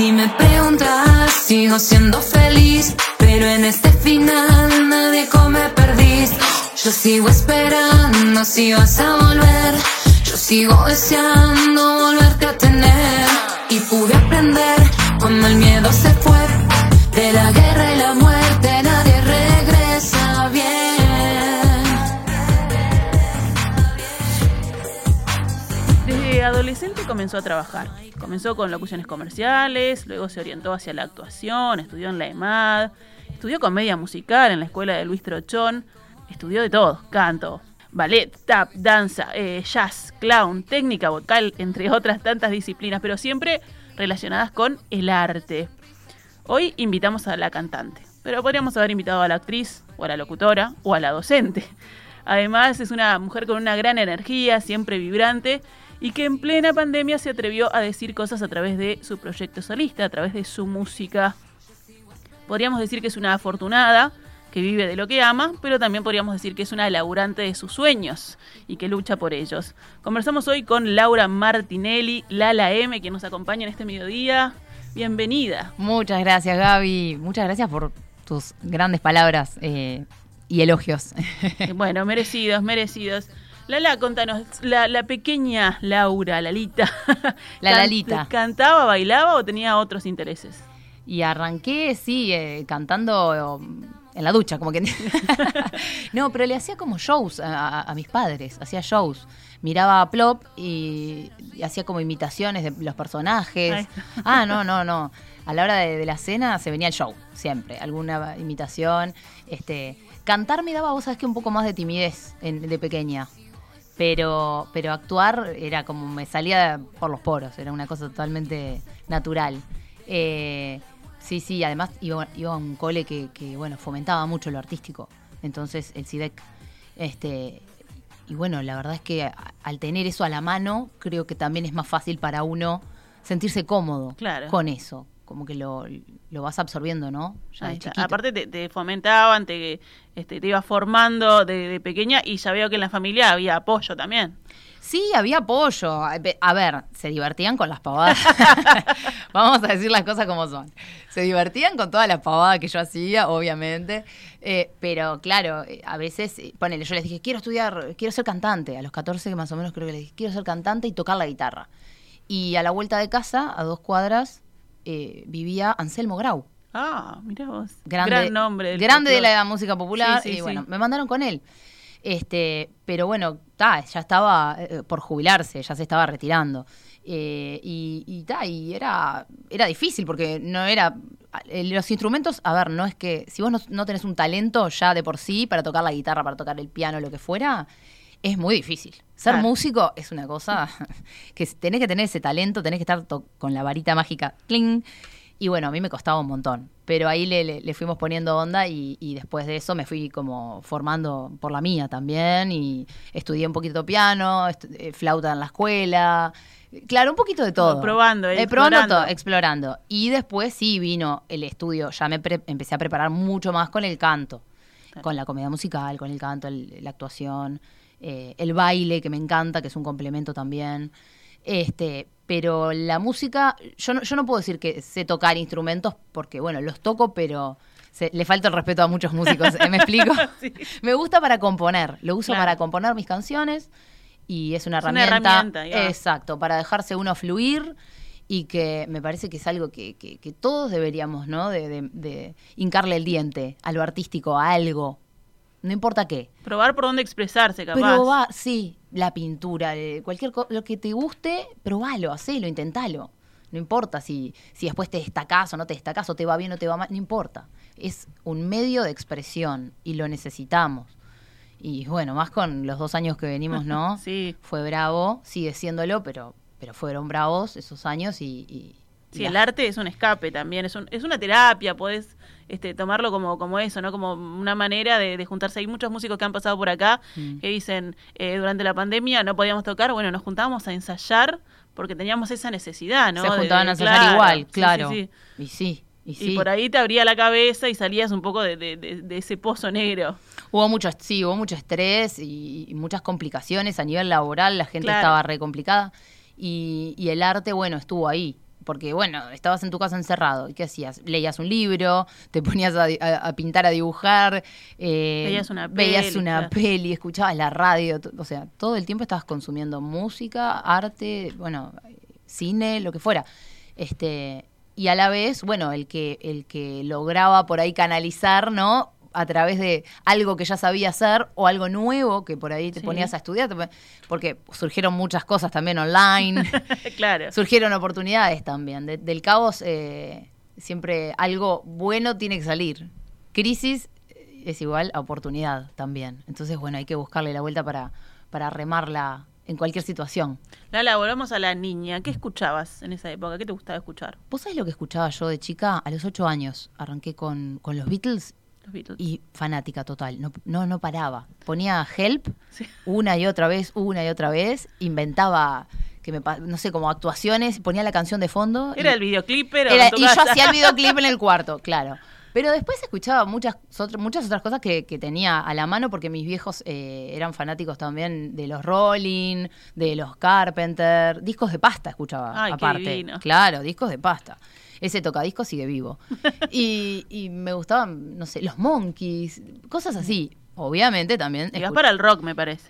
Si me preguntas, sigo siendo feliz, pero en este final me dejo me perdís. Yo sigo esperando si vas a volver, yo sigo deseando volverte a tener. Y pude aprender cuando el miedo se fue de la guerra adolescente comenzó a trabajar. Comenzó con locuciones comerciales, luego se orientó hacia la actuación, estudió en la EMAD, estudió comedia musical en la escuela de Luis Trochón, estudió de todo, canto, ballet, tap, danza, eh, jazz, clown, técnica vocal, entre otras tantas disciplinas, pero siempre relacionadas con el arte. Hoy invitamos a la cantante, pero podríamos haber invitado a la actriz, o a la locutora, o a la docente. Además, es una mujer con una gran energía, siempre vibrante, y que en plena pandemia se atrevió a decir cosas a través de su proyecto solista, a través de su música. Podríamos decir que es una afortunada, que vive de lo que ama, pero también podríamos decir que es una laburante de sus sueños y que lucha por ellos. Conversamos hoy con Laura Martinelli, Lala M, que nos acompaña en este mediodía. Bienvenida. Muchas gracias, Gaby. Muchas gracias por tus grandes palabras eh, y elogios. bueno, merecidos, merecidos. Lala, contanos, la, la pequeña Laura, Lalita. La Lalita. ¿Cantaba, bailaba o tenía otros intereses? Y arranqué, sí, eh, cantando en la ducha, como que... no, pero le hacía como shows a, mis padres, hacía shows. Miraba a Plop y, hacía como imitaciones de los personajes. Ah, no, no, no. A la hora de, la cena se venía el show, siempre. Alguna imitación. Este, cantar me daba, vos sabés que un poco más de timidez de pequeña. Pero, pero actuar era como me salía por los poros, era una cosa totalmente natural. Eh, Sí, sí, además iba, a un cole que, bueno, fomentaba mucho lo artístico. Entonces, el CIDEC, este, y bueno, la verdad es que al tener eso a la mano, creo que también es más fácil para uno sentirse cómodo con eso. Como que lo, vas absorbiendo, ¿no? Aparte te, fomentaban, te, este, te ibas formando de, pequeña y ya veo que en la familia había apoyo también. Sí, había apoyo. A ver, se divertían con las pavadas. Vamos a decir las cosas como son. Se divertían con todas las pavadas que yo hacía, obviamente. Eh, pero claro, a veces, eh, ponele, yo les dije, quiero estudiar, quiero ser cantante. A los 14 más o menos creo que les dije, quiero ser cantante y tocar la guitarra. Y a la vuelta de casa, a dos cuadras, vivía Anselmo Grau. Ah, mira vos. Grande, Gran nombre. Grande de la música popular. y bueno, me mandaron con él. Este, pero bueno, ta, ya estaba eh, por jubilarse, ya se estaba retirando. Eh, y, y, y era, era difícil porque no era. Eh, los instrumentos, a ver, no es que. Si vos no, tenés un talento ya de por sí para tocar la guitarra, para tocar el piano, lo que fuera, es muy difícil. Ser músico es una cosa que tenés que tener ese talento, tenés que estar con la varita mágica, cling, y bueno, a mí me costaba un montón, pero ahí le, fuimos poniendo onda y, después de eso me fui como formando por la mía también y estudié un poquito piano, eh, flauta en la escuela, claro, un poquito de todo. Probando, eh, probando todo, explorando. Y después sí vino el estudio, ya me empecé a preparar mucho más con el canto, con la comedia musical, con el canto, la actuación, eh, el baile que me encanta, que es un complemento también. Este, pero la música, yo no, yo no puedo decir que sé tocar instrumentos porque, bueno, los toco, pero le falta el respeto a muchos músicos, ¿eh? ¿me explico? Me gusta para componer, lo uso para componer mis canciones y es una herramienta, exacto, para dejarse uno fluir y que me parece que es algo que, que, todos deberíamos, ¿no? De, de, de hincarle el diente a lo artístico, a algo, no importa qué. Probar por dónde expresarse, capaz. Probar, sí, la pintura, cualquier lo que te guste, probalo, hacelo, intentalo. No importa si, si después te destacás o no te destacás, o te va bien o te va mal, no importa. Es un medio de expresión y lo necesitamos. Y bueno, más con los dos años que venimos, ¿no? sí. Fue bravo, sigue siéndolo, pero, pero fueron bravos esos años y... sí, el arte es un escape también, es, un, es una terapia, podés este, tomarlo como, como eso, ¿no? Como una manera de, juntarse. Hay muchos músicos que han pasado por acá mm. que dicen, eh, durante la pandemia no podíamos tocar, bueno, nos juntábamos a ensayar porque teníamos esa necesidad, ¿no? Se juntaban a ensayar igual, claro. Y sí. Y, sí. y por ahí te abría la cabeza y salías un poco de, ese pozo negro. Hubo mucho, sí, hubo mucho estrés y, muchas complicaciones a nivel laboral, la gente estaba re complicada y, y, el arte, bueno, estuvo ahí, porque bueno, estabas en tu casa encerrado. ¿Y qué hacías? Leías un libro, te ponías a, a- a pintar, a dibujar, eh, Veías una veías peli, una claro. peli, escuchabas la radio, o sea, todo el tiempo estabas consumiendo música, arte, bueno, cine, lo que fuera. Este, y a la vez, bueno, el que, el que lograba por ahí canalizar, ¿no? A través de algo que ya sabía hacer o algo nuevo que por ahí te Sí. ponías a estudiar, porque surgieron muchas cosas también online, claro. surgieron oportunidades también. De- del caos eh, siempre algo bueno tiene que salir. Crisis eh, es igual a oportunidad también. Entonces, bueno, hay que buscarle la vuelta para, para remarla en cualquier situación. Lala, volvamos a la niña. ¿Qué escuchabas en esa época? ¿Qué te gustaba escuchar? ¿Vos sabés lo que escuchaba yo de chica? A los ocho años arranqué con, con los Beatles Los Beatles. y fanática total. No, no, no paraba. Ponía Help Sí. una y otra vez, una y otra vez. Inventaba, que me, no sé, como actuaciones. Ponía la canción de fondo. Era y- el videoclip, pero Era- y yo hacía el videoclip en el cuarto, claro. Pero después escuchaba muchas, muchas otras cosas que, que tenía a la mano porque mis viejos eh, eran fanáticos también de los Rolling, de los Carpenter, discos de pasta escuchaba Ay, qué aparte. divino. Claro, discos de pasta. Ese tocadiscos sigue vivo. y, y me gustaban, no sé, los Monkeys, cosas así. Obviamente también. Escu- para el rock, me parece.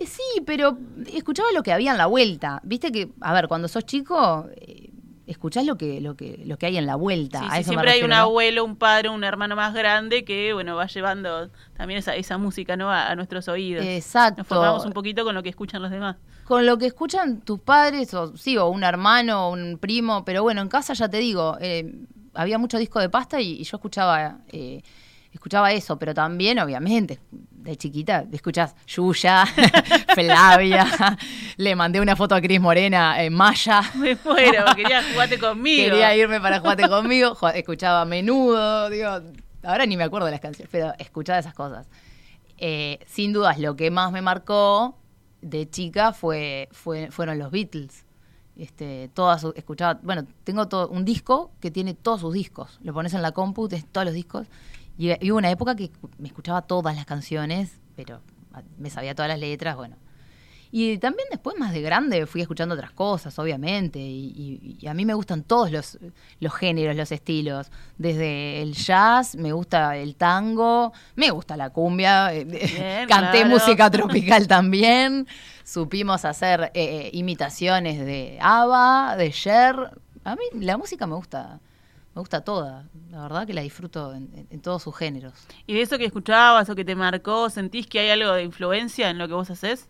eh, Sí, pero escuchaba lo que había en la vuelta. Viste que, a ver, cuando sos chico, eh, escuchás lo que, lo que, lo que hay en la vuelta. Sí, A sí, eso me siempre hay un abuelo, un padre, un hermano más grande que, bueno, va llevando también esa, esa música, ¿no? A, a nuestros oídos. Exacto. Nos formamos un poquito con lo que escuchan los demás. Con lo que escuchan tus padres, o sí, o un hermano, o un primo, pero bueno, en casa ya te digo, eh, había mucho disco de pasta y, y yo escuchaba, eh, escuchaba eso, pero también, obviamente, de chiquita, escuchás Yuya, Flavia, le mandé una foto a Cris Morena en Maya. Me muero, quería jugarte conmigo. Quería irme para jugarte conmigo, escuchaba a menudo, digo, ahora ni me acuerdo de las canciones, pero escuchaba esas cosas. Eh, sin dudas, lo que más me marcó de chica fue, fue fueron los Beatles. Este, todas escuchaba, bueno, tengo todo, un disco que tiene todos sus discos. Lo pones en la compu, todos los discos. Y, y hubo una época que me escuchaba todas las canciones, pero me sabía todas las letras, bueno. Y también después, más de grande, fui escuchando otras cosas, obviamente. Y, y- y a mí me gustan todos los, los géneros, los estilos. Desde el jazz, me gusta el tango, me gusta la cumbia. eh, Bien, Canté claro. música tropical también. Supimos hacer eh, imitaciones de ABBA, de Cher. A mí la música me gusta, me gusta toda. La verdad que la disfruto en, en- en todos sus géneros. ¿Y de eso que escuchabas o que te marcó, sentís que hay algo de influencia en lo que vos haces?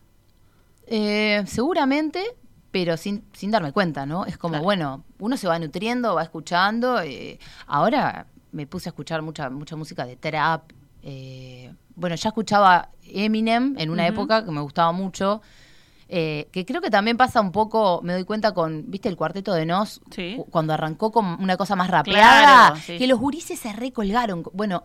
Eh, seguramente, pero sin, sin darme cuenta, ¿no? Es como, Claro. bueno, uno se va nutriendo, va escuchando. eh, ahora me puse a escuchar mucha, mucha música de trap. eh, bueno, ya escuchaba Eminem en una época que me gustaba mucho. Eh, que creo que también pasa un poco, me doy cuenta con, ¿viste el cuarteto de Nos? Sí. Cuando arrancó con una cosa más rapeada, Claro, sí. que los gurises se recolgaron. Bueno,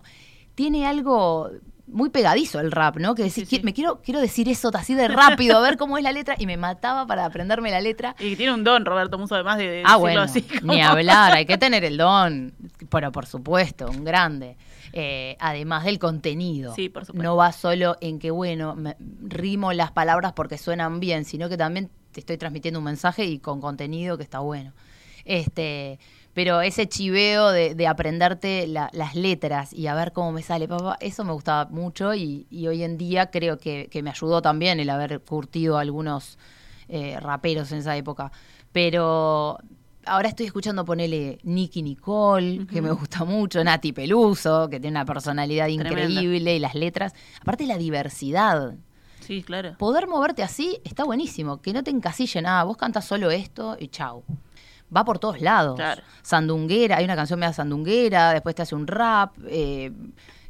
tiene algo muy pegadizo el rap, ¿no? Que Sí, decís, sí, "Qui- sí. me quiero, quiero decir eso así de rápido, a ver cómo es la letra, y me mataba para aprenderme la letra. Y tiene un don, Roberto Muso, además de, de Ah, decirlo bueno, así. como- ni hablar, hay que tener el don, pero por supuesto, un grande. Eh, además del contenido. Sí, por supuesto. No va solo en que, bueno, me- rimo las palabras porque suenan bien, sino que también te estoy transmitiendo un mensaje y con contenido que está bueno. Este, pero ese chiveo de, de aprenderte la- las letras y a ver cómo me sale, papá, eso me gustaba mucho y, y hoy en día creo que, que me ayudó también el haber curtido algunos eh, raperos en esa época. Pero ahora estoy escuchando ponele Nicky Nicole, que me gusta mucho, Nati Peluso, que tiene una personalidad Tremenda. increíble y las letras. Aparte la diversidad. Sí, claro. Poder moverte así está buenísimo, que no te encasillen, ah, vos cantas solo esto y chau. Va por todos lados. Claro. Sandunguera, hay una canción media sandunguera, después te hace un rap, eh,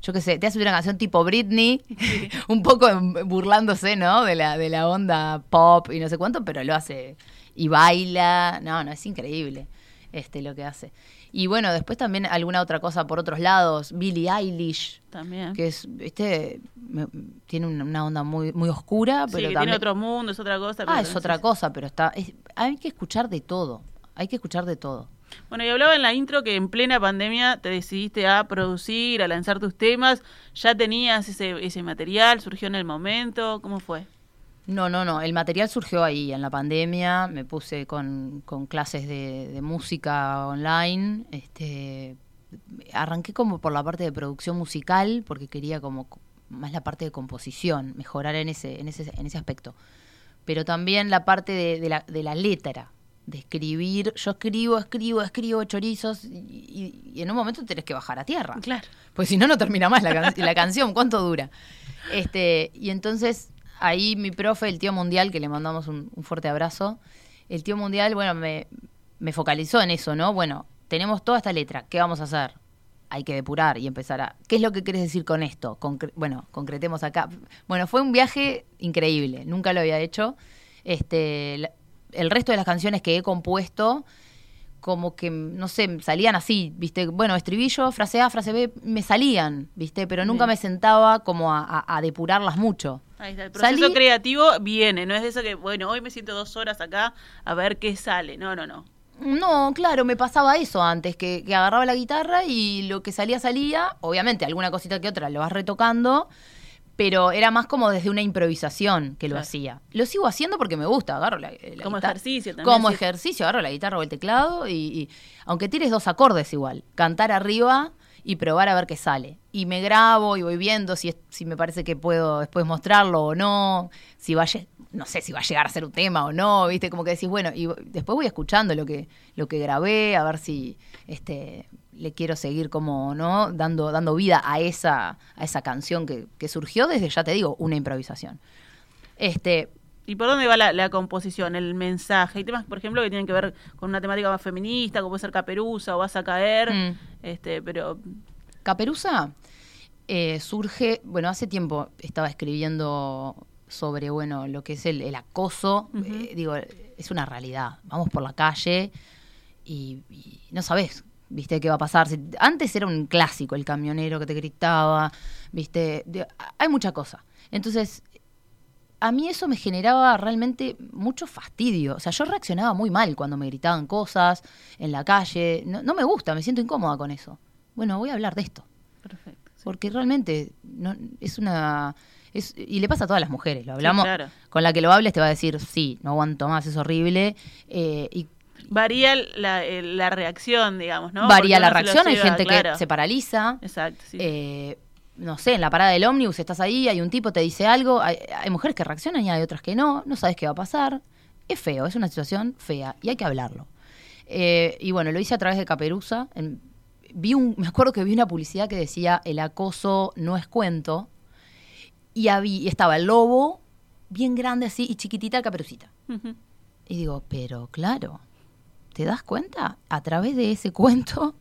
yo qué sé, te hace una canción tipo Britney, un poco burlándose, ¿no? De la, de la onda pop y no sé cuánto, pero lo hace y baila. No, no, es increíble este lo que hace. Y bueno, después también alguna otra cosa por otros lados, Billie Eilish, También. que es, este, me- tiene una, onda muy, muy oscura, sí, pero que también... tiene otro mundo, es otra cosa. ah, es sí, otra sí. cosa, pero está, es- hay que escuchar de todo, hay que escuchar de todo. Bueno, y hablaba en la intro que en plena pandemia te decidiste a producir, a lanzar tus temas. ¿Ya tenías ese, ese material? ¿Surgió en el momento? ¿Cómo fue? No, no, no. El material surgió ahí, en la pandemia. Me puse con, con clases de, de música online. Este, arranqué como por la parte de producción musical, porque quería como co- más la parte de composición, mejorar en ese, en ese, en ese aspecto. Pero también la parte de, de la, de la letra, de escribir. Yo escribo, escribo, escribo chorizos y, y- y en un momento tenés que bajar a tierra. Claro. Pues si no, no termina más la, can- la canción. ¿Cuánto dura? Este, y entonces ahí mi profe, el tío mundial, que le mandamos un, fuerte abrazo, el tío mundial, bueno, me, me focalizó en eso, ¿no? Bueno, tenemos toda esta letra, ¿qué vamos a hacer? Hay que depurar y empezar a... ¿Qué es lo que querés decir con esto? Bueno, concretemos acá. Bueno, fue un viaje increíble, nunca lo había hecho. Este, el resto de las canciones que he compuesto como que, no sé, salían así, ¿viste? Bueno, estribillo, frase A, frase B, me salían, ¿viste? Pero nunca Bien. me sentaba como a, a- a depurarlas mucho. Ahí está. El proceso Salí- creativo viene, no es de eso que, bueno, hoy me siento dos horas acá a ver qué sale. No, no, no. No, claro, me pasaba eso antes, que, que agarraba la guitarra y lo que salía, salía. Obviamente, alguna cosita que otra lo vas retocando, pero era más como desde una improvisación que lo Claro. hacía. Lo sigo haciendo porque me gusta, agarro la, la Como guitarra- ejercicio también, Como sí. ejercicio, agarro la guitarra o el teclado y, y aunque tires dos acordes igual, cantar arriba y probar a ver qué sale. Y me grabo y voy viendo si, es- si me parece que puedo después mostrarlo o no, si va a no sé si va a llegar a ser un tema o no, ¿viste? Como que decís, bueno, y después voy escuchando lo que lo que grabé, a ver si este le quiero seguir como, ¿no? Dando dando vida a esa a esa canción que, que surgió desde ya te digo, una improvisación. Este, ¿Y por dónde va la, la composición, el mensaje? Hay temas, por ejemplo, que tienen que ver con una temática más feminista, como puede ser Caperuza o Vas a caer, Mm. este, pero Caperuza eh, surge, bueno, hace tiempo estaba escribiendo sobre, bueno, lo que es el, el acoso. Eh, digo, es una realidad. Vamos por la calle y, y no sabes, viste, qué va a pasar. Si- Antes era un clásico el camionero que te gritaba, viste, de- hay mucha cosa. Entonces, a mí eso me generaba realmente mucho fastidio. O sea, yo reaccionaba muy mal cuando me gritaban cosas en la calle. No, no me gusta, me siento incómoda con eso. Bueno, voy a hablar de esto. perfecto. sí. Porque realmente no, es una... Es, y le pasa a todas las mujeres, lo hablamos. claro. Con la que lo hables te va a decir, sí, no aguanto más, es horrible. eh, y Varía la, el- la reacción, digamos, ¿no? varía Porque la reacción, hay lleva, gente claro. que se paraliza. Exacto, sí. Eh, no sé, en la parada del ómnibus estás ahí, hay un tipo, te dice algo, hay, hay mujeres que reaccionan y hay otras que no, no sabes qué va a pasar. Es feo, es una situación fea y hay que hablarlo. Eh, y bueno, lo hice a través de Caperuza. En- vi un, me acuerdo que vi una publicidad que decía el acoso no es cuento y había, y estaba el lobo bien grande así y chiquitita Caperucita. Ujú. Y digo, pero claro, ¿te das cuenta? A través de ese cuento,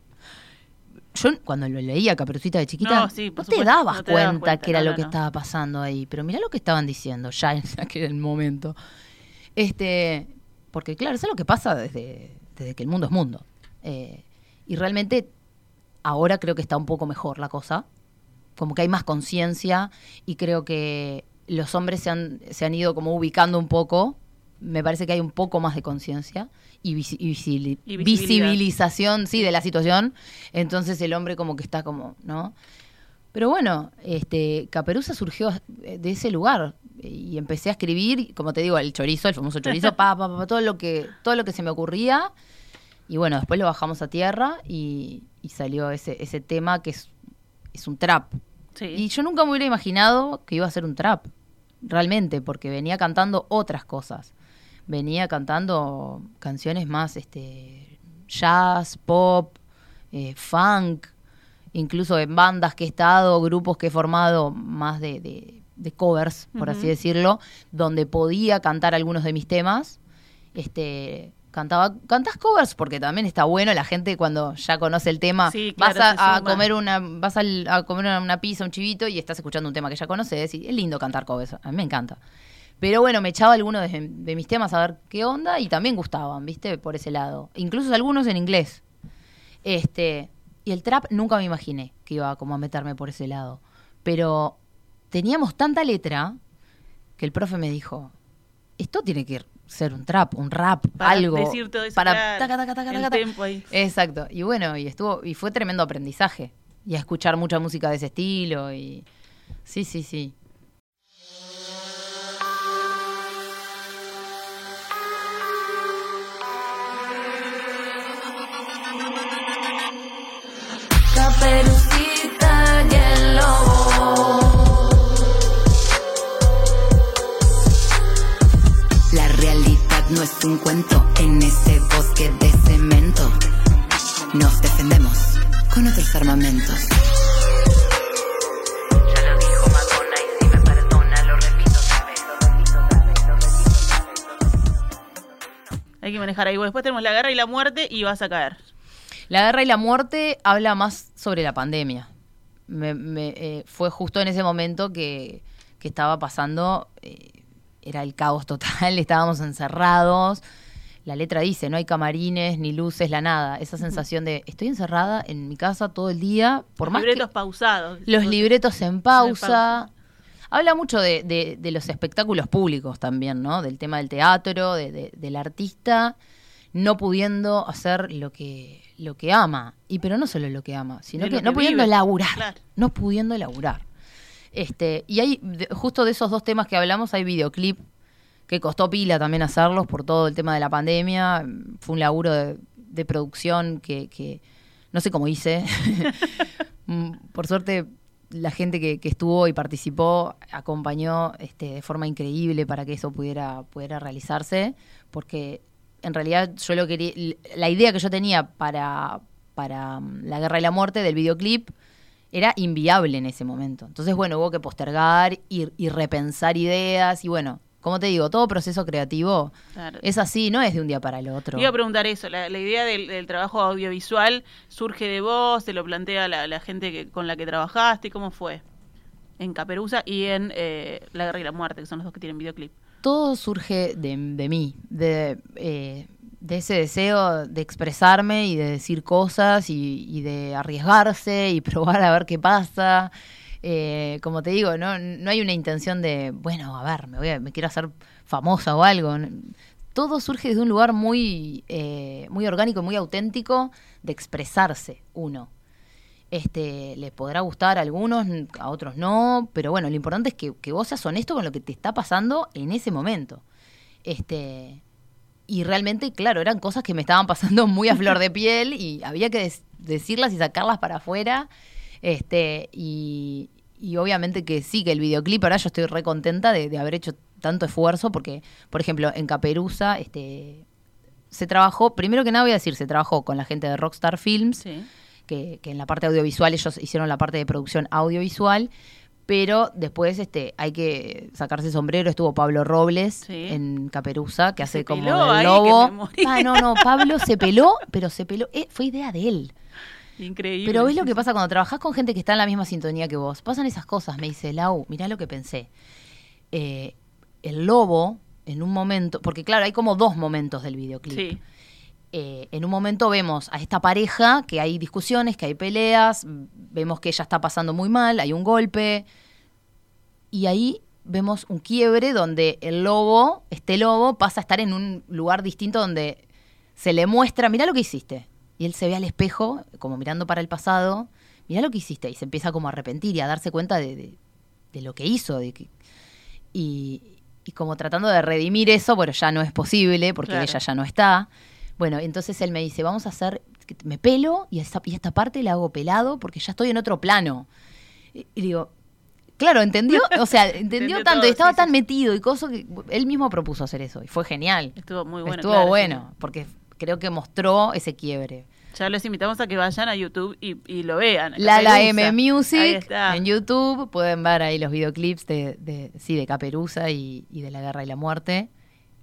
yo cuando lo leía Caperucita de chiquita, No, sí, te dabas no te dabas cuenta, cuenta, que era lo que estaba pasando ahí. Pero mirá lo que estaban diciendo ya en aquel momento. Este, porque claro, eso es lo que pasa desde, desde que el mundo es mundo. Eh, y realmente ahora creo que está un poco mejor la cosa. Como que hay más conciencia y creo que los hombres se han, se han ido como ubicando un poco. Me parece que hay un poco más de conciencia y, visi- y visili- Y visibilidad. visibilización, sí, de la situación. Entonces el hombre como que está como, ¿no? Pero bueno, este, Caperuza surgió eh, de ese lugar y empecé a escribir, como te digo, el chorizo, el famoso chorizo, pa, pa, pa, pa, todo lo que, todo lo que se me ocurría. Y bueno, después lo bajamos a tierra y, y salió ese, ese tema que es, es un trap. Sí. Y yo nunca me hubiera imaginado que iba a ser un trap, realmente, porque venía cantando otras cosas. Venía cantando canciones más este, jazz, pop, eh, funk, incluso en bandas que he estado, grupos que he formado más de, de- de covers, por así decirlo, donde podía cantar algunos de mis temas. Este, cantaba, cantás covers porque también está bueno la gente cuando ya conoce el tema, Sí, claro, vas a, a comer una, vas al- a comer una, una pizza, un chivito y estás escuchando un tema que ya conoces y es lindo cantar covers, a mí me encanta. Pero bueno, me echaba algunos de, de mis temas a ver qué onda y también gustaban, ¿viste? Por ese lado. Incluso algunos en inglés. Este, y el trap nunca me imaginé que iba como a meterme por ese lado. Pero teníamos tanta letra que el profe me dijo, esto tiene que ser un trap, un rap, Para algo. decir todo eso, para claro, taca, taca, taca, el tempo ahí. Exacto. Y bueno, y estuvo, y fue tremendo aprendizaje. Y a escuchar mucha música de ese estilo. Y sí, sí, sí. La realidad no es un cuento en ese bosque de cemento. Nos defendemos con otros armamentos. Hay que manejar ahí. Después tenemos la guerra y la muerte y vas a caer. La guerra y la muerte habla más sobre la pandemia. Me- me, eh, fue justo en ese momento que, que estaba pasando, eh, era el caos total, estábamos encerrados. La letra dice, no hay camarines, ni luces, la nada. Esa sensación de, estoy encerrada en mi casa todo el día, por Los más libretos que pausados. los libretos en pausa. pausa. Habla mucho de, de- de los espectáculos públicos también, ¿no? Del tema del teatro, de- de- del artista no pudiendo hacer lo que lo que ama y pero no solo lo que ama sino que, no pudiendo vive, laburar claro. no pudiendo laburar. Este y hay de- justo de esos dos temas que hablamos hay videoclip que costó pila también hacerlos por todo el tema de la pandemia fue un laburo de, de producción que, que no sé cómo hice. Mm, por suerte la gente que, que estuvo y participó acompañó este, de forma increíble para que eso pudiera, pudiera realizarse, porque en realidad yo lo quería, la idea que yo tenía para, para mm, la guerra y la muerte del videoclip era inviable en ese momento. Entonces, bueno, hubo que postergar y, y repensar ideas y bueno, como te digo, todo proceso creativo Claro. es así, no es de un día para el otro. Iba a preguntar eso, la, la idea del, del trabajo audiovisual surge de vos, te lo plantea la, la gente que, con la que trabajaste, ¿cómo fue? En Caperuza y en eh, La Guerra y la Muerte, que son los dos que tienen videoclip. Todo surge de, mí, de, eh, de ese deseo de expresarme y de decir cosas y, de arriesgarse y probar a ver qué pasa. Eh, como te digo, no, no hay una intención de, bueno, a ver, me, voy a- me quiero hacer famosa o algo. Todo surge desde un lugar muy, eh, muy orgánico, muy auténtico de expresarse uno. Este, les podrá gustar a algunos, a otros no, pero bueno, lo importante es que, que vos seas honesto con lo que te está pasando en ese momento. Este, y realmente, claro, eran cosas que me estaban pasando muy a flor de piel y había que decirlas y sacarlas para afuera. Este, y, y obviamente que sí, que el videoclip, ahora yo estoy re contenta de, de haber hecho tanto esfuerzo, porque, por ejemplo, en Caperuza, este, se trabajó, primero que nada voy a decir, se trabajó con la gente de Rockstar Films, Sí. Que, que en la parte audiovisual ellos hicieron la parte de producción audiovisual, pero después este hay que sacarse sombrero, estuvo Pablo Robles Sí. en Caperuza, que hace Se como el lobo. Ah, no, no, Pablo se peló, pero se peló, eh, fue idea de él. Increíble. Pero ves lo que pasa cuando trabajas con gente que está en la misma sintonía que vos. Pasan esas cosas, me dice Lau, mirá lo que pensé. Eh, el lobo, en un momento, porque claro, hay como dos momentos del videoclip. Sí. Eh, en un momento vemos a esta pareja que hay discusiones, que hay peleas, vemos que ella está pasando muy mal, hay un golpe, y ahí vemos un quiebre donde el lobo, este lobo, pasa a estar en un lugar distinto donde se le muestra, mirá lo que hiciste. Y él se ve al espejo, como mirando para el pasado, mirá lo que hiciste, y se empieza como a arrepentir y a darse cuenta de, de- de lo que hizo, de que, y, y como tratando de redimir eso, pero ya no es posible porque Claro. ella ya no está. Bueno, entonces él me dice, vamos a hacer, me pelo y esta, y esta parte la hago pelado porque ya estoy en otro plano. Y, y digo, claro, ¿entendió? O sea, entendió, Entendió tanto todo, y estaba sí, tan sí. metido y cosas que él mismo propuso hacer eso y fue genial. Estuvo muy bueno. Estuvo claro, bueno, porque creo que mostró ese quiebre. Ya los invitamos a que vayan a YouTube y, y lo vean. a La. M Music en YouTube. Pueden ver ahí los videoclips de, de, sí, de Caperuza y, y de La Guerra y la Muerte.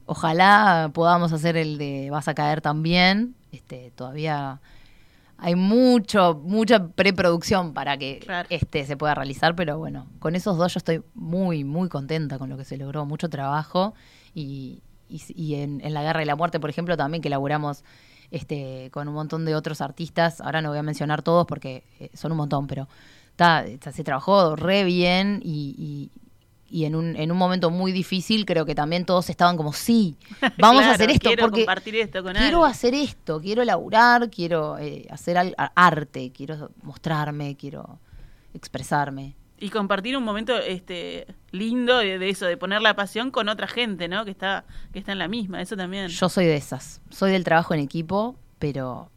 Ojalá podamos hacer el de Vas a caer también. Este, todavía hay mucho, mucha preproducción para que Claro. este se pueda realizar, pero bueno, con esos dos yo estoy muy, muy contenta con lo que se logró, mucho trabajo y, y, y en, en La Guerra y la Muerte, por ejemplo, también que laburamos este, con un montón de otros artistas, ahora no voy a mencionar todos porque eh, son un montón, pero ta, ta, se trabajó re bien y, y- y en, un, en un momento muy difícil creo que también todos estaban como, sí, vamos Claro, a hacer esto quiero porque compartir esto con quiero hacer esto, quiero laburar, quiero eh, hacer al- arte, quiero mostrarme, quiero expresarme. Y compartir un momento este lindo de, de eso, de poner la pasión con otra gente, ¿no? Que está, que está en la misma, eso también. Yo soy de esas, soy del trabajo en equipo, pero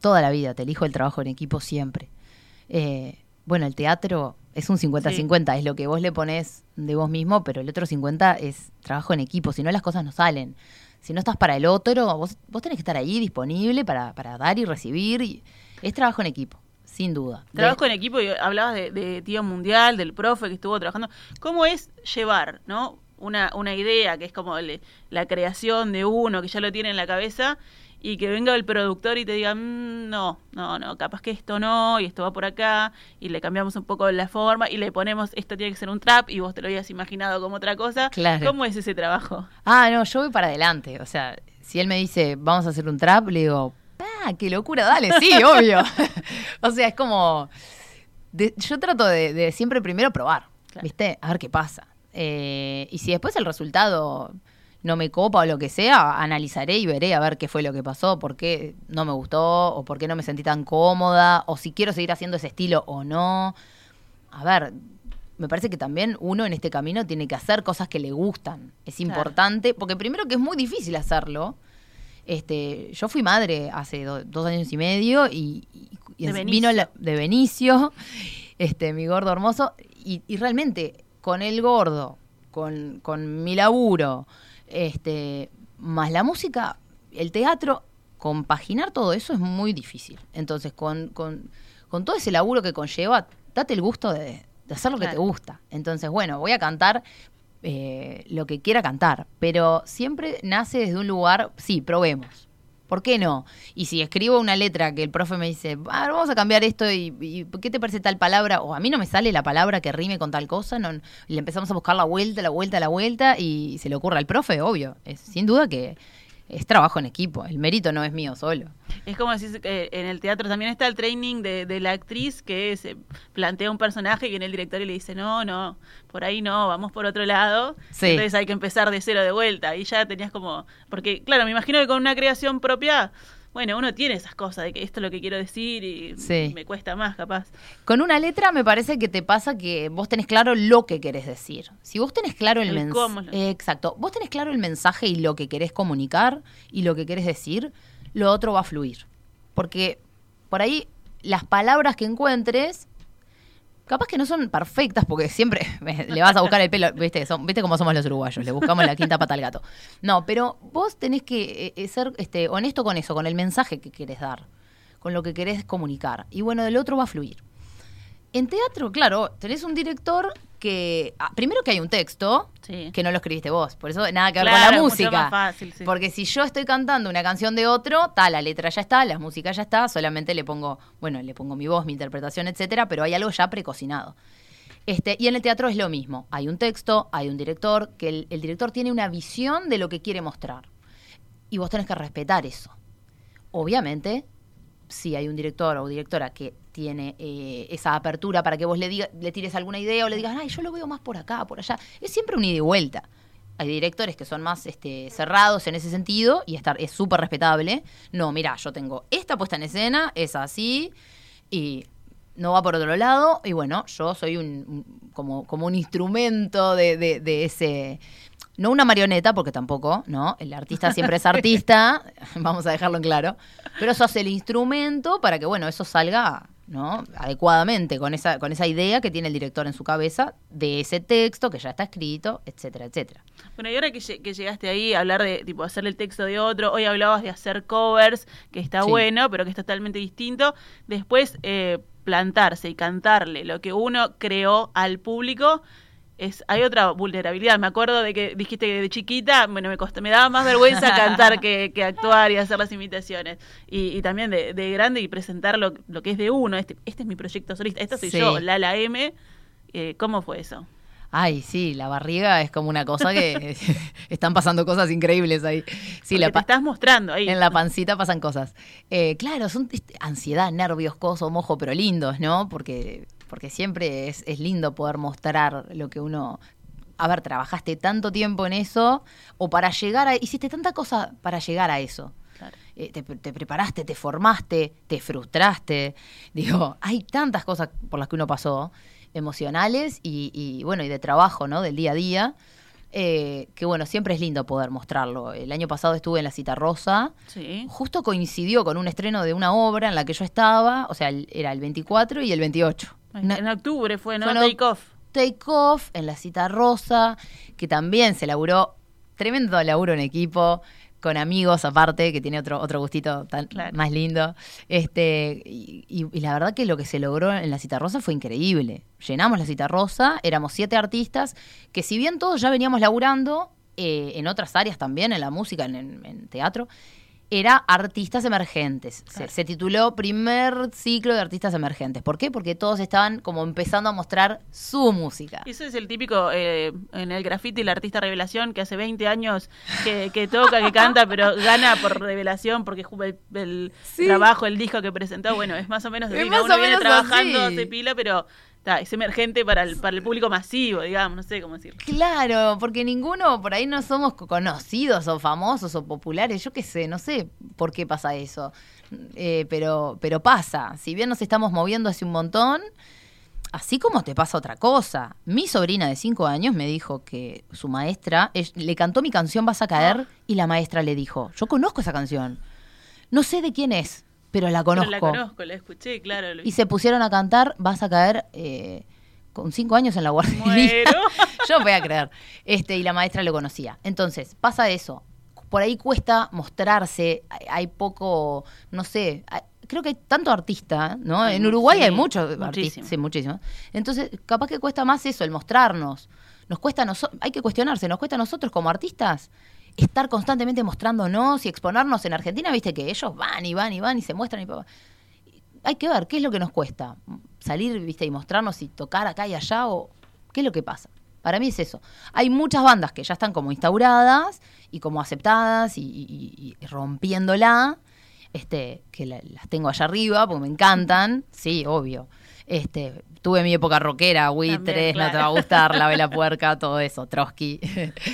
toda la vida te elijo el trabajo en equipo siempre. Eh, bueno, el teatro es un 50-50, es lo que vos le pones de vos mismo, pero el otro 50 es trabajo en equipo, si no las cosas no salen. si no estás para el otro, vos, vos tenés que estar ahí disponible para, para dar y recibir. y- es trabajo en equipo, sin duda. De- Trabajo en equipo y hablabas de, de tío mundial, del profe que estuvo trabajando. ¿Cómo es llevar, no? Una, una idea que es como le- la creación de uno que ya lo tiene en la cabeza y que venga el productor y te diga, "Mm, no, no, no, capaz que esto no y esto va por acá y le cambiamos un poco la forma y le ponemos esto tiene que ser un trap y vos te lo habías imaginado como otra cosa. Claro. ¿Cómo es ese trabajo? Ah, no, yo voy para adelante. O sea, si él me dice, vamos a hacer un trap, le digo, ¡ah, qué locura! Dale, sí, obvio. o sea, es como. de- yo trato de, de siempre primero probar, Claro. ¿viste? A ver qué pasa. Eh, y si después el resultado no me copa o lo que sea, analizaré y veré a ver qué fue lo que pasó, por qué no me gustó, o por qué no me sentí tan cómoda, o si quiero seguir haciendo ese estilo o no. A ver, me parece que también uno en este camino tiene que hacer cosas que le gustan. Es Claro. importante, porque primero que es muy difícil hacerlo. Este, yo fui madre hace do- dos años y medio y, y- y De es- Benicio. vino la- de Benicio, este, mi gordo hermoso, y, y realmente con el gordo, con, con mi laburo, este, más la música, el teatro, compaginar todo eso es muy difícil. Entonces, con, con, con todo ese laburo que conlleva, date el gusto de, de hacer lo que te gusta. Entonces, bueno, voy a cantar eh, lo que quiera cantar, pero siempre nace desde un lugar, sí, probemos. ¿Por qué no? Y si escribo una letra que el profe me dice, "Ah, vamos a cambiar esto y, y ¿qué te parece tal palabra? O a mí no me sale la palabra que rime con tal cosa, no, y le empezamos a buscar la vuelta, la vuelta, la vuelta y se le ocurre al profe, obvio. Es, sin duda que es trabajo en equipo, el mérito no es mío solo. Es como decir que en el teatro también está el training de, de la actriz que se plantea un personaje y en el directorio le dice, no, no, por ahí no, vamos por otro lado. Sí. Entonces hay que empezar de cero de vuelta. Y ya tenías como. Porque, claro, me imagino que con una creación propia, bueno, uno tiene esas cosas de que esto es lo que quiero decir y Sí. me cuesta más, capaz. Con una letra me parece que te pasa que vos tenés claro lo que querés decir. Si vos tenés claro el, El mensaje. exacto. Vos tenés claro el mensaje y lo que querés comunicar y lo que querés decir, lo otro va a fluir. Porque por ahí las palabras que encuentres, capaz que no son perfectas, porque siempre le vas a buscar el pelo. ¿Viste, Son- ¿Viste cómo somos los uruguayos? Le buscamos la quinta pata al gato. No, pero vos tenés que eh, eh, ser este, honesto con eso, con el mensaje que querés dar, con lo que querés comunicar. Y bueno, del otro va a fluir. En teatro, claro, tenés un director que. ah, primero que hay un texto Sí. que no lo escribiste vos. Por eso nada que ver Claro, con la mucho música. más fácil, sí. Porque si yo estoy cantando una canción de otro, tal, la letra ya está, la música ya está, solamente le pongo, bueno, le pongo mi voz, mi interpretación, etcétera, pero hay algo ya precocinado. Este, y en el teatro es lo mismo. Hay un texto, hay un director, que el, el director tiene una visión de lo que quiere mostrar. Y vos tenés que respetar eso. Obviamente, si hay un director o directora que tiene eh, esa apertura para que vos le, diga, le tires alguna idea o le digas, ay, yo lo veo más por acá, por allá. Es siempre un ida y vuelta. Hay directores que son más este, cerrados en ese sentido y estar, es súper respetable. No, mira, yo tengo esta puesta en escena, es así, y no va por otro lado. Y bueno, yo soy un, como, como un instrumento de ese. No una marioneta, porque tampoco, ¿no? El artista siempre es artista, vamos a dejarlo en claro. Pero sos el instrumento para que, bueno, eso salga, ¿no? Adecuadamente, con esa, con esa idea que tiene el director en su cabeza de ese texto que ya está escrito, etcétera, etcétera. Bueno, y ahora que, lle- que llegaste ahí a hablar de, tipo, hacerle el texto de otro, hoy hablabas de hacer covers, que está Sí. bueno, pero que es totalmente distinto. Después, eh, plantarse y cantarle lo que uno creó al público, es, hay otra vulnerabilidad. Me acuerdo de que dijiste que de chiquita, bueno, me, costó, me daba más vergüenza cantar que, que actuar y hacer las imitaciones. Y, y también de, de grande y presentar lo, lo que es de uno. Este, este es mi proyecto solista, esta soy Sí. yo, Lala M. Eh, ¿Cómo fue eso? Ay, sí, la barriga es como una cosa que están pasando cosas increíbles ahí. Sí, Porque la te estás mostrando ahí. En la pancita pasan cosas. Eh, claro, son este, ansiedad, nervios, coso, mojo, pero lindos, ¿no? Porque, porque siempre es, es lindo poder mostrar lo que uno. A ver, trabajaste tanto tiempo en eso, o para llegar a. Hiciste tanta cosa para llegar a eso. Claro. Eh, te, te preparaste, te formaste, te frustraste. Digo, hay tantas cosas por las que uno pasó, emocionales y, y, bueno, y de trabajo, ¿no? Del día a día. eh, que bueno, siempre es lindo poder mostrarlo. El año pasado estuve en la Cita Rosa, Sí. justo coincidió con un estreno de una obra en la que yo estaba, o sea, el- era el 24 y el 28. En octubre fue, ¿no? Fue Take off. Take Off en la cita rosa, que también se laburó tremendo laburo en equipo, con amigos aparte, que tiene otro, otro gustito tan, Claro. más lindo. Este, y, y- y la verdad que lo que se logró en la Cita Rosa fue increíble. Llenamos la Cita Rosa, éramos siete artistas, que si bien todos ya veníamos laburando, eh, en otras áreas también, en la música, en, en- en teatro, era artistas emergentes. Se- Claro. Se, tituló primer ciclo de artistas emergentes. ¿Por qué? Porque todos estaban como empezando a mostrar su música. Eso es el típico eh, en el graffiti, el artista revelación que hace 20 años que, que toca, que canta, pero gana por revelación porque el, el Sí. trabajo, el disco que presentó, bueno, es más o menos Es ¿no? más Uno o viene trabajando, así. pila, pero ta, es emergente para el, para el público masivo, digamos, no sé cómo decirlo. Claro, porque ninguno por ahí no somos co- conocidos o famosos o populares. Yo qué sé, no sé por qué pasa eso. Eh, pero, pero pasa. Si bien nos estamos moviendo hace un montón, así como te pasa otra cosa. Mi sobrina de 5 años me dijo que su maestra es- le cantó mi canción Vas a caer y la maestra le dijo, yo conozco esa canción. No sé de quién es, pero la conozco. Pero la conozco, la escuché, claro. lo- Y se pusieron a cantar Vas a caer eh, con cinco años en la guardería. Yo voy a creer. Este, y la maestra lo conocía. Entonces, pasa eso. Por ahí cuesta mostrarse. Hay, hay poco, no sé. hay- creo que hay tanto artista, ¿no? En Uruguay Sí, hay muchos artistas. Sí, muchísimo. Entonces, capaz que cuesta más eso, el mostrarnos. Nos cuesta a noso- hay que cuestionarse, nos cuesta a nosotros como artistas estar constantemente mostrándonos y exponernos en Argentina, viste que ellos van y van y van y se muestran y hay que ver qué es lo que nos cuesta. Salir, viste, y mostrarnos y tocar acá y allá o qué es lo que pasa. Para mí es eso. Hay muchas bandas que ya están como instauradas y como aceptadas y, rompiéndola, este, que la- las tengo allá arriba porque me encantan, sí, obvio. Este, tuve mi época rockera, Buitres, no te va a gustar, La Vela Puerca, todo eso, Trotsky.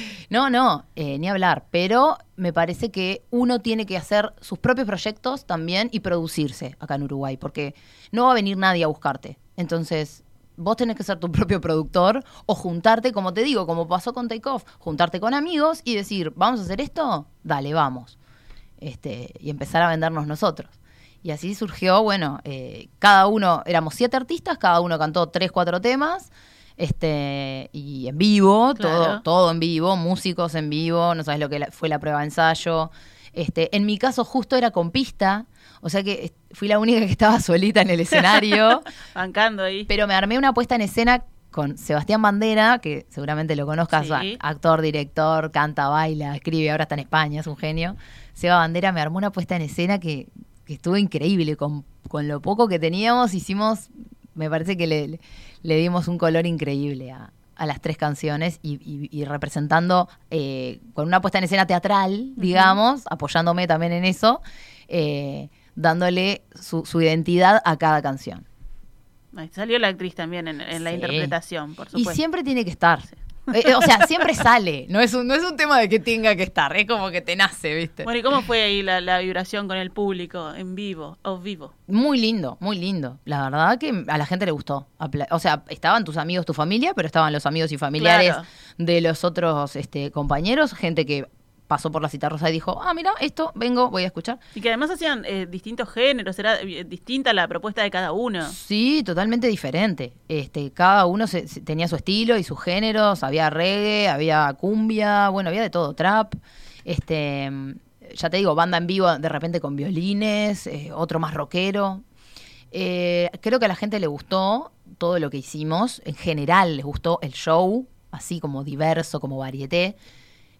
no, no, eh, ni hablar. Pero me parece que uno tiene que hacer sus propios proyectos también y producirse acá en Uruguay, porque no va a venir nadie a buscarte. Entonces, vos tenés que ser tu propio productor o juntarte, como te digo, como pasó con Take Off, juntarte con amigos y decir, ¿vamos a hacer esto? Dale, vamos. Este, y empezar a vendernos nosotros. Y así surgió, bueno, eh, cada uno, éramos siete artistas, cada uno cantó tres, cuatro temas, este, y en vivo, todo, Claro. todo en vivo, músicos en vivo, no sabes lo que la- fue la prueba de ensayo. Este, en mi caso justo era con pista, o sea que fui la única que estaba solita en el escenario, Bancando ahí. pero me armé una puesta en escena con Sebastián Bandera, que seguramente lo conozcas, Sí. actor, director, canta, baila, escribe, ahora está en España, es un genio. Seba Bandera me armó una puesta en escena que, que estuvo increíble, con, con lo poco que teníamos hicimos, me parece que le, le dimos un color increíble a, a las tres canciones y, y- y representando eh, con una puesta en escena teatral, digamos, apoyándome también en eso, eh, dándole su, su identidad a cada canción. Salió la actriz también en, en la Sí. interpretación, por Y supuesto. siempre tiene que estar. Eh, o sea, siempre sale. No es, un, no es un tema de que tenga que estar. Es como que te nace, ¿viste? Bueno, ¿y cómo fue ahí la, la vibración con el público en vivo, o vivo? Muy lindo, muy lindo. La verdad que a la gente le gustó. O sea, estaban tus amigos, tu familia, pero estaban los amigos y familiares Claro. de los otros este, compañeros. Gente que pasó por la cita rosa y dijo, ah, mira, esto, vengo, voy a escuchar. Y que además hacían eh, distintos géneros, era eh, distinta la propuesta de cada uno. Sí, totalmente diferente. Este, cada uno se- se- tenía su estilo y sus géneros. Había reggae, había cumbia, bueno, había de todo, trap. Este, ya te digo, banda en vivo de repente con violines, eh, otro más rockero. Eh, creo que a la gente le gustó todo lo que hicimos. En general les gustó el show, así como diverso, como varieté.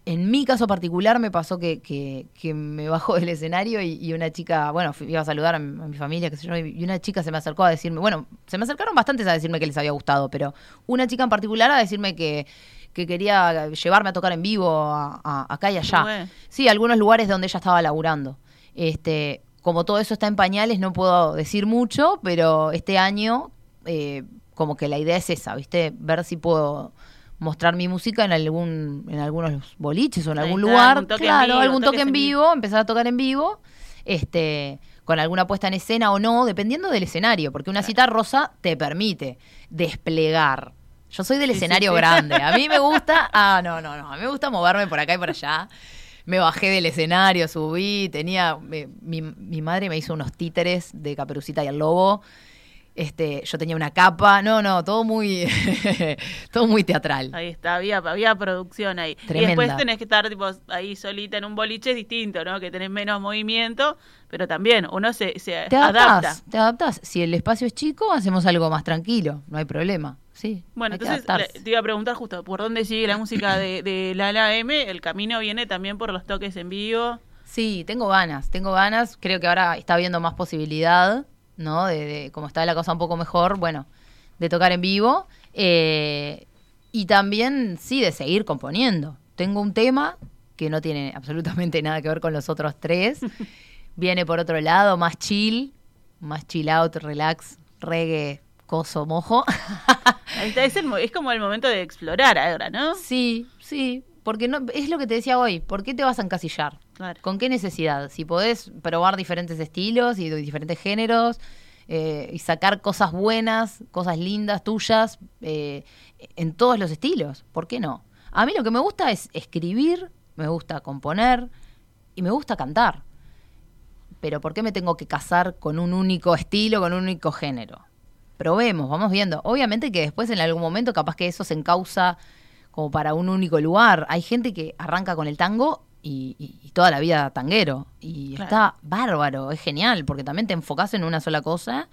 En mi caso particular me pasó que, que- que me bajó del escenario y, y una chica, bueno, fui- iba a saludar a mi, a mi familia, qué sé yo, y una chica se me acercó a decirme, bueno, se me acercaron bastantes a decirme que les había gustado, pero una chica en particular a decirme que, que quería llevarme a tocar en vivo a- a- acá y allá. Bueno. Sí, algunos lugares donde ella estaba laburando. Este, como todo eso está en pañales, no puedo decir mucho, pero este año, eh, como que la idea es esa, ¿viste? Ver si puedo mostrar mi música en algún en algunos boliches o en algún está, lugar, algún claro, vivo, algún toque en vivo, empezar a tocar en vivo, este, con alguna puesta en escena o no, dependiendo del escenario, porque una cita rosa te permite desplegar. Yo soy del Sí, sí, escenario sí. grande. A mí me gusta, ah, no, no, no, a mí me gusta moverme por acá y por allá. Me bajé del escenario, subí, tenía, me- mi, mi madre me hizo unos títeres de Caperucita y el Lobo Este, yo tenía una capa, no, no, todo muy, todo muy teatral. Ahí está, había, había producción ahí. Y después tenés que estar tipo ahí solita en un boliche es distinto, ¿no? Que tenés menos movimiento, pero también uno se, se Te adapta. te adaptás. Si el espacio es chico, hacemos algo más tranquilo, no hay problema. Sí. Bueno, entonces le- te iba a preguntar justo por dónde sigue la música de, de Lala M. El camino viene también por los toques en vivo. Sí, tengo ganas, tengo ganas. Creo que ahora está habiendo más posibilidad, ¿no? De, de- como está la cosa un poco mejor, bueno, de tocar en vivo. Eh, y también, sí, de seguir componiendo. Tengo un tema que no tiene absolutamente nada que ver con los otros tres. Viene por otro lado, más chill, más chill out, relax, reggae, coso, mojo. Es, el es como el momento de explorar ahora, ¿no? Sí, sí, porque no, es lo que te decía hoy, ¿por qué te vas a encasillar? Claro. ¿Con qué necesidad? Si podés probar diferentes estilos y diferentes géneros eh, y sacar cosas buenas, cosas lindas tuyas eh, en todos los estilos, ¿por qué no? A mí lo que me gusta es escribir, me gusta componer y me gusta cantar. Pero ¿por qué me tengo que casar con un único estilo, con un único género? Probemos, vamos viendo. Obviamente que después en algún momento capaz que eso se encausa como para un único lugar. Hay gente que arranca con el tango y, y- y toda la vida tanguero. Y Claro. está bárbaro, es genial, porque también te enfocas en una sola cosa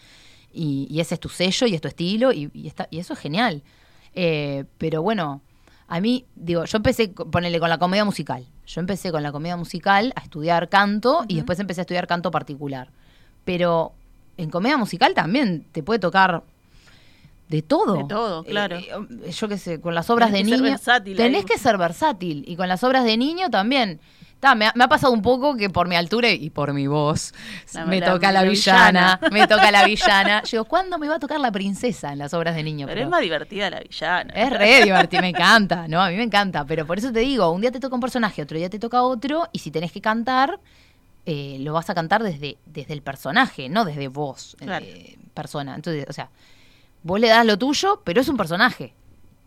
y, y ese es tu sello y es tu estilo y, está, y eso es genial. Eh, pero bueno, a mí, digo, yo empecé, ponele con la comedia musical. Yo empecé con la comedia musical a estudiar canto y después empecé a estudiar canto particular. Pero en comedia musical también te puede tocar de todo. De todo, claro. Eh, eh, yo qué sé, con las obras Tenés de niño. versátil tenés ahí. que ser versátil. Y con las obras de niño también. Ta, me, ha, me ha pasado un poco que por mi altura y por mi voz La- me la- toca la, la villana, villana. me toca la villana. Yo digo, ¿cuándo me va a tocar la princesa en las obras de niño? Pero, Pero es más divertida la villana. es re divertido, me encanta, ¿no? A mí me encanta. Pero por eso te digo, un día te toca un personaje, otro día te toca otro, y si tenés que cantar, eh, lo vas a cantar desde, desde el personaje, no desde vos, eh, persona. Entonces, o sea, vos le das lo tuyo, pero es un personaje.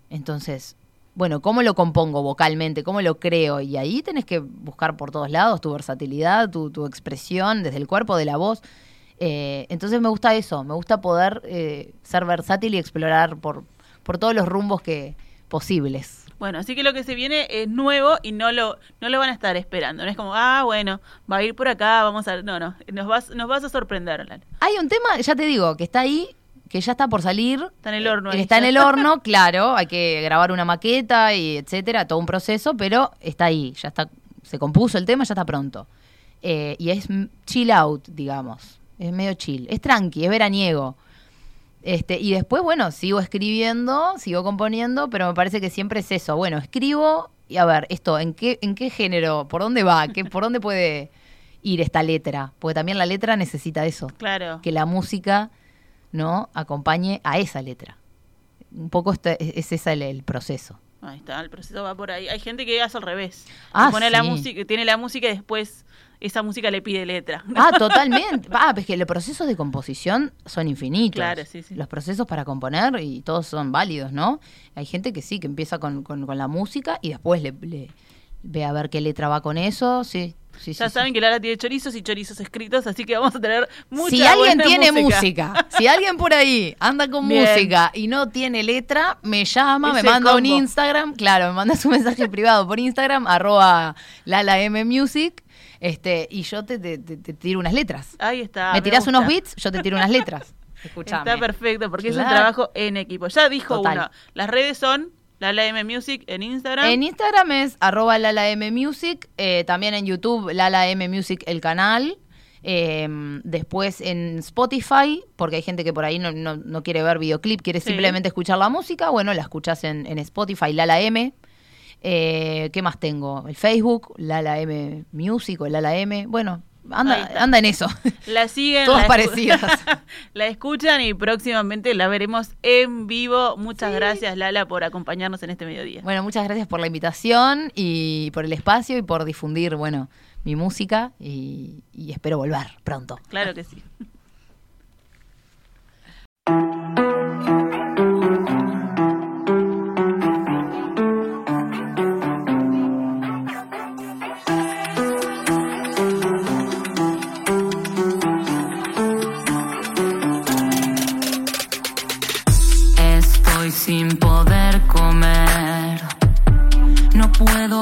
Entonces, bueno, ¿cómo lo compongo vocalmente? ¿Cómo lo creo? Y ahí tenés que buscar por todos lados tu versatilidad, tu, tu expresión, desde el cuerpo, de la voz. Eh, entonces me gusta eso, me gusta poder eh, ser versátil y explorar por, por todos los rumbos que posibles. Bueno, así que lo que se viene es nuevo y no lo, no lo van a estar esperando. No es como, ah, bueno, va a ir por acá, vamos a... No, no, nos vas, nos vas a sorprender. Hay un tema, ya te digo, que está ahí, que ya está por salir. Está en el horno ahí Está en el horno, claro, hay que grabar una maqueta y etcétera, todo un proceso, pero está ahí, ya está, se compuso el tema, ya está pronto. Eh, y es chill out, digamos. Es medio chill. Es tranqui, es veraniego. Este, y después, bueno, sigo escribiendo, sigo componiendo, pero me parece que siempre es eso. Bueno, escribo y a ver, esto, ¿en qué, en qué género? ¿Por dónde va? ¿Qué, ¿Por dónde puede ir esta letra? Porque también la letra necesita eso Claro. que la música no acompañe a esa letra. Un poco este- es ese el, el proceso. Ahí está, el proceso va por ahí. Hay gente que hace al revés. Ah, pone la música, tiene la música y después esa música le pide letra. Ah, totalmente. Ah, pues que los procesos de composición son infinitos. Claro, sí, sí. Los procesos para componer y todos son válidos, ¿no? Hay gente que sí, que empieza con, con- con la música y después le, le- ve a ver qué letra va con eso. Sí, sí, ya sí, saben sí. que Lara tiene chorizos y chorizos escritos, así que vamos a tener mucha Si alguien buena tiene música. si alguien por ahí anda con Bien. música y no tiene letra, me llama, me manda un. Instagram, claro, me manda su mensaje privado por Instagram, arroba lalaMmusic, este, y yo te, te- te- te tiro unas letras. Ahí está. me tirás gusta. unos beats, yo te tiro unas letras. Escuchame. Está perfecto, porque es un Claro. trabajo en equipo. Ya dijo Total. uno. Las redes son la M Music en Instagram. En Instagram es arroba lalaMmusic, eh, también en YouTube lalaMmusic el canal. eh, después en Spotify, porque hay gente que por ahí no, no- no quiere ver videoclip, quiere Sí. simplemente escuchar la música. Bueno, la escuchas en, en Spotify, Lala M. Eh, ¿Qué más tengo? El Facebook, Lala M Music o Lala M. Bueno, anda, anda en eso. La siguen. Todas la parecidas. la escuchan y próximamente la veremos en vivo. Muchas gracias, Lala, por acompañarnos en este mediodía. Bueno, muchas gracias por la invitación y por el espacio y por difundir, bueno, mi música y, y espero volver pronto. Claro que sí.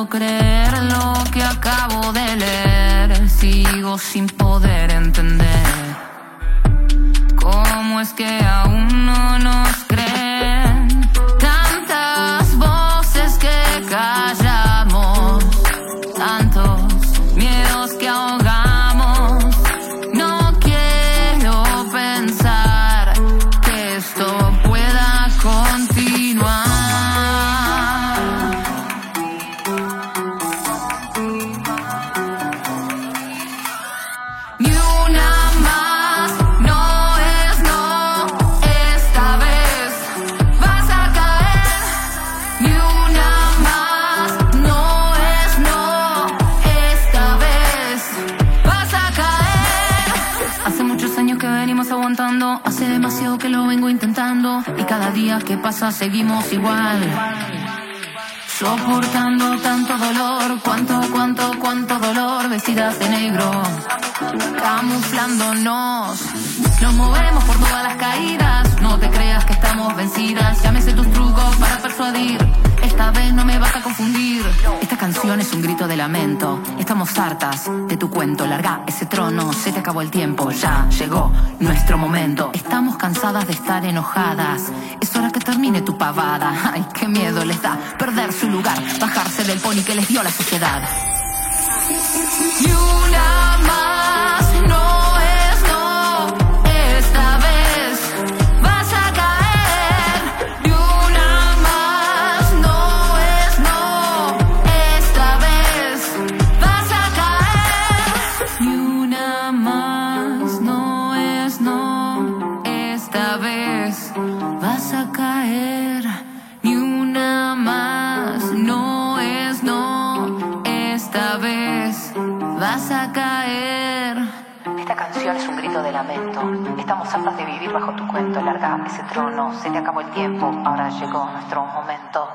Creer lo que acabo de leer. Sigo sin poder entender cómo es que aún no nos seguimos igual. Soportando tanto dolor, cuánto, cuánto, cuánto dolor, vestidas de negro, camuflándonos. Nos movemos por todas las caídas, no te creas que estamos vencidas. Llámese tus trucos para persuadir, esta vez no me vas a confundir. Esta canción es un grito de lamento, estamos hartas de tu cuento. Larga ese trono, se te acabó el tiempo, ya llegó nuestro momento. Estamos cansadas de estar enojadas, es hora que termine tu pavada. Ay, qué miedo les da perder su lugar, bajarse del pony que les dio la sociedad. Estamos hartas de vivir bajo tu cuento. Larga ese trono, se te acabó el tiempo. Ahora llegó nuestro momento.